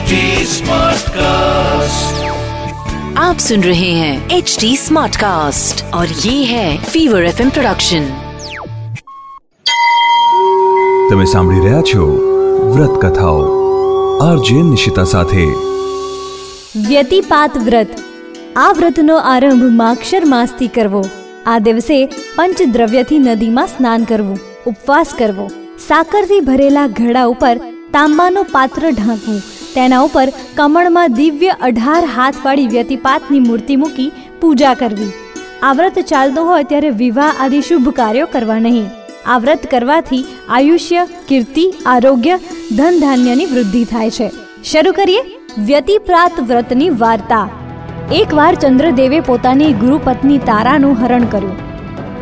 HD Smartcast. आप सुन रहे हैं एच डी स्मार्ट कास्ट और ये है फीवर एफ प्रोडक्शन તમે સાંભળી રહ્યા છો વ્રત કથાઓ આરજે નિશિતા સાથે વ્યતિપાત વ્રત આ વ્રતનો આરંભ માક્ષર માસથી કરવો આ દિવસે પંચદ્રવ્યથી નદીમાં સ્નાન કરવું ઉપવાસ કરવો સાકરથી ભરેલા ઘડા ઉપર તાંબાનું પાત્ર ઢાંકવું તેના ઉપર કમળમાં દિવ્ય અઢાર હાથવાળી વ્યતિપાતની મૂર્તિ મૂકી પૂજા કરવી. આ વ્રત ચાલતો હોય ત્યારે વિવાહ આદિ શુભ કાર્યો કરવા નહીં. આ વ્રત કરવાથી આયુષ્ય, કીર્તિ, આરોગ્ય ધન ધાન્યની વૃદ્ધિ થાય છે. શરૂ કરીએ વ્યતિપ્રાત વ્રતની વાર્તા. એકવાર ચંદ્રદેવે પોતાની ગુરુપત્ની તારાનું હરણ કર્યું.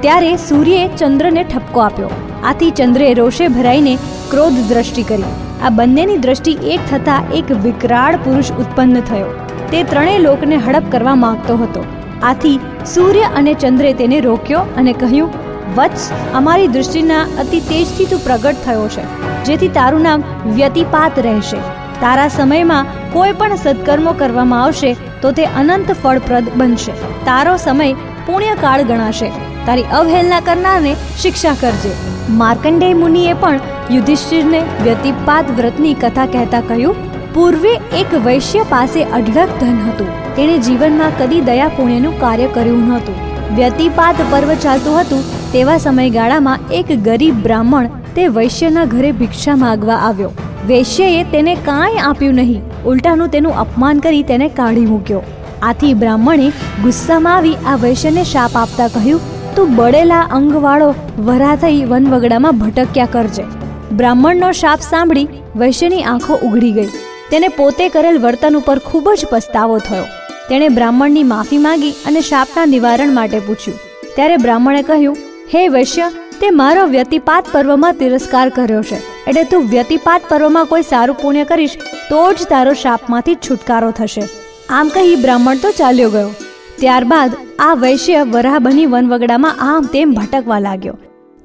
ત્યારે સૂર્યે ચંદ્રને ઠપકો આપ્યો. આથી ચંદ્રે રોષે ભરાઈને ક્રોધ દ્રષ્ટિ કરી. આ બંનેની દ્રષ્ટિ એક થતાં એક વિકરાળ પુરુષ ઉત્પન્ન થયો. તે ત્રણેય લોકને હડપ કરવા માંગતો હતો. આથી સૂર્ય અને ચંદ્રે તેને રોક્યો અને કહ્યું, વત્સ, અમારી દૃષ્ટિના અતિ તેજથી તું પ્રગટ થયો છે. જેથી તારું નામ વ્યતિપાત રહેશે. તારા સમયમાં કોઈ પણ સત્કર્મો કરવામાં આવશે તો તે અનંત ફળપ્રદ બનશે. તારો સમય પુણ્યકાળ ગણાશે. તારી અવહેલના કરનારને શિક્ષા કરજે. માર્કંડેય મુનિએ પણ યુધિષ્ઠિરને વ્યતિપાદ વ્રતની કથા કહેતા કહ્યું, પૂર્વે એક વૈશ્ય પાસે અઢળક ધન હતું. તેણે જીવનમાં કદી દયા પુણ્યનું કાર્ય કર્યું નહોતું. વ્યતિપાત પર્વ ચાલતું હતું, તેવા સમયગાળામાં એક ગરીબ બ્રાહ્મણ તે વૈશ્યના ઘરે ભિક્ષા માગવા આવ્યો. વૈશ્યએ તેને કાંઈ આપ્યું નહીં. ઉલટાનું તેનું અપમાન કરી તેને કાઢી મૂક્યો. આથી બ્રાહ્મણે ગુસ્સામાં આવી આ વૈશ્યને શાપ આપતા કહ્યું, તું બળેલા અંગવાળો વરા થઈ વનવગડામાં ભટક્યા કરજે. બ્રાહ્મણનો શાપ સાંભળી વૈશ્યની આંખો ઉઘડી ગઈ. તેને પોતે કરેલ વર્તન ઉપર ખૂબ જ પસ્તાવો થયો. તેણે બ્રાહ્મણની માફી માંગી અને શાપના નિવારણ માટે પૂછ્યું. ત્યારે બ્રાહ્મણે કહ્યું, હે વૈશ્ય, તે મારો વ્યતિપાત પર્વમાં તિરસ્કાર કર્યો છે. એટલે તું વ્યતિપાત પર્વમાં કોઈ સારું પુણ્ય કરીશ, તો જ તારો શાપમાંથી છુટકારો થશે. આમ કહી બ્રાહ્મણ તો ચાલ્યો ગયો. ત્યારબાદ આ વૈશ્ય વરાહ બની વનવગડામાં આમ તેમ ભટકવા લાગ્યો.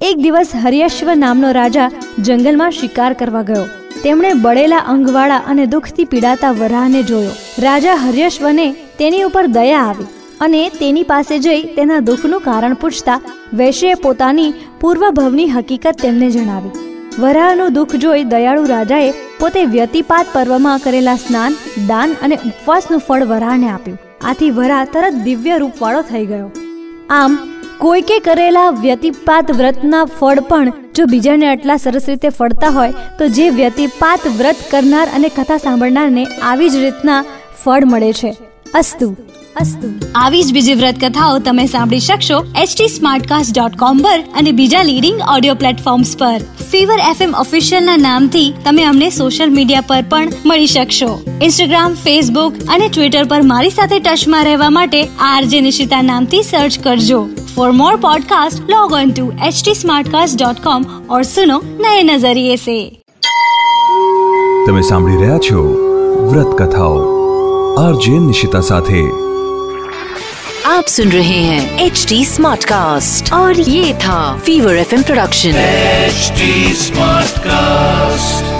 એક દિવસ હર્યશ્વ નામનો રાજા જંગલમાં શિકાર કરવા ગયો. તેમણે બળેલા અંગવાળા અને દુઃખથી પીડાતા વરાહને જોયો. રાજા હરિયશ્વને તેની ઉપર દયા આવી અને તેની પાસે જઈ તેના દુઃખનું કારણ પૂછતા વૈશ્યએ પોતાની પૂર્વભવની હકીકત તેમને જણાવી. વરાહનું દુઃખ જોઈ દયાળુ રાજાએ પોતે વ્યતિપાત પર્વમાં કરેલા સ્નાન, દાન અને ઉપવાસનું ફળ વરાહને આપ્યું. આથી વરાહ તરત દિવ્ય રૂપવાળો થઈ ગયો. આમ કોઈકે કરેલા વ્યતિપાત વ્રતના ફળ પણ જો બીજાને આટલા સરસ રીતે ફળતા હોય, તો જે વ્યતિપાત વ્રત કરનાર અને કથા સાંભળનારને આવી જ રીતના ફળ મળે છે. અસ્તુ. અસ્તુ. આવી જ બીજી વ્રત કથાઓ તમે સાંભળી શકશો એચટી સ્માર્ટકાસ્ટ ડોટ કોમ પર અને બીજા લીડિંગ ઓડિયો પ્લેટફોર્મ્સ પર. ફીવર એફએમ ઓફિશિયલના નામથી તમે અમને સોશિયલ મીડિયા પર પણ મળી શકશો. ઇન્સ્ટાગ્રામ, ફેસબુક અને ટ્વિટર પર મારી સાથે ટચમાં રહેવા માટે આરજે નિશિતા નામથી સર્ચ કરજો. For more podcast log on to H T smart cast dot com और सुनो नए नज़रिए से। તમે સાંભળી રહ્યા છો વ્રત કથાઓ. साथ आप सुन रहे हैं एच टी स्मार्ट कास्ट और ये था fever F production H smart cast